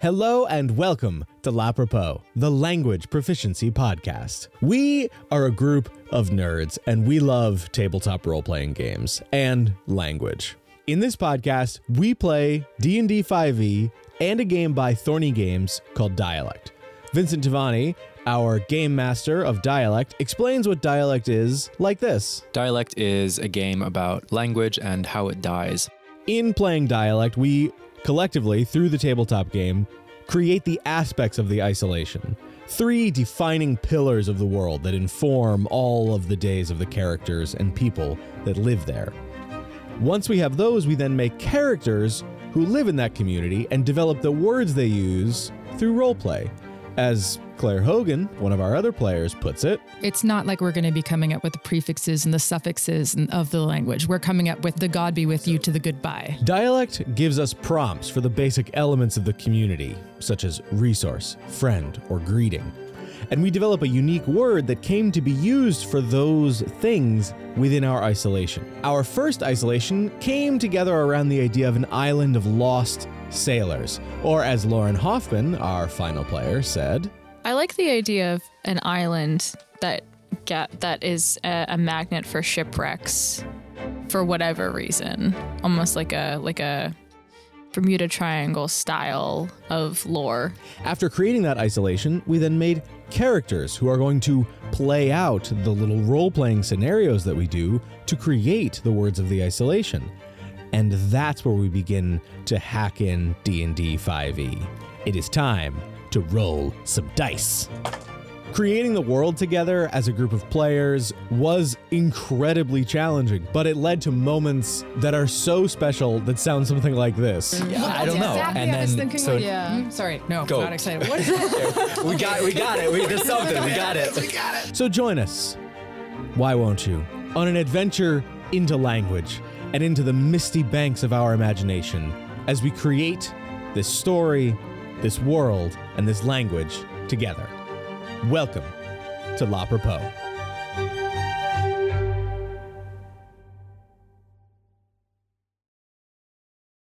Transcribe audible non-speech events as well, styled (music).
Hello and welcome to Lapropo, the language proficiency podcast. We are a group of nerds and we love tabletop role-playing games and language. In this podcast, we play D&D 5e and a game by Thorny Games called Dialect. Vincent Tivani, our game master of Dialect, explains what Dialect is like this. Dialect is a game about language and how it dies. In playing Dialect, we collectively, through the tabletop game, create the aspects of the isolation. Three defining pillars of the world that inform all of the days of the characters and people that live there. Once we have those, we then make characters who live in that community and develop the words they use through roleplay. As Claire Hogan, one of our other players, puts it, It's not like we're going to be coming up with the prefixes and the suffixes of the language. We're coming up with the God be with you to the goodbye. Dialect gives us prompts for the basic elements of the community, such as resource, friend, or greeting. And we develop a unique word that came to be used for those things within our isolation. Our first isolation came together around the idea of an island of lost sailors, or as Lauren Hoffman, our final player, said, I like the idea of an island that get that is a, a magnet for shipwrecks for whatever reason. Almost like a like a Bermuda Triangle style of lore. After creating that isolation, we then made characters who are going to play out the little role-playing scenarios that we do to create the words of the isolation. And that's where we begin to hack in D&D 5e. It is time to roll some dice. Creating the world together as a group of players was incredibly challenging, but it led to moments that are so special that sound something like this. Yeah, I don't know. Exactly and then so yeah. Mm-hmm. Sorry, no, Go. not excited. What is it? (laughs) we got it, we got it. We did something. (laughs) We got it. So join us, why won't you, on an adventure into language and into the misty banks of our imagination as we create this story, this world, and this language together. Welcome to Lapropo.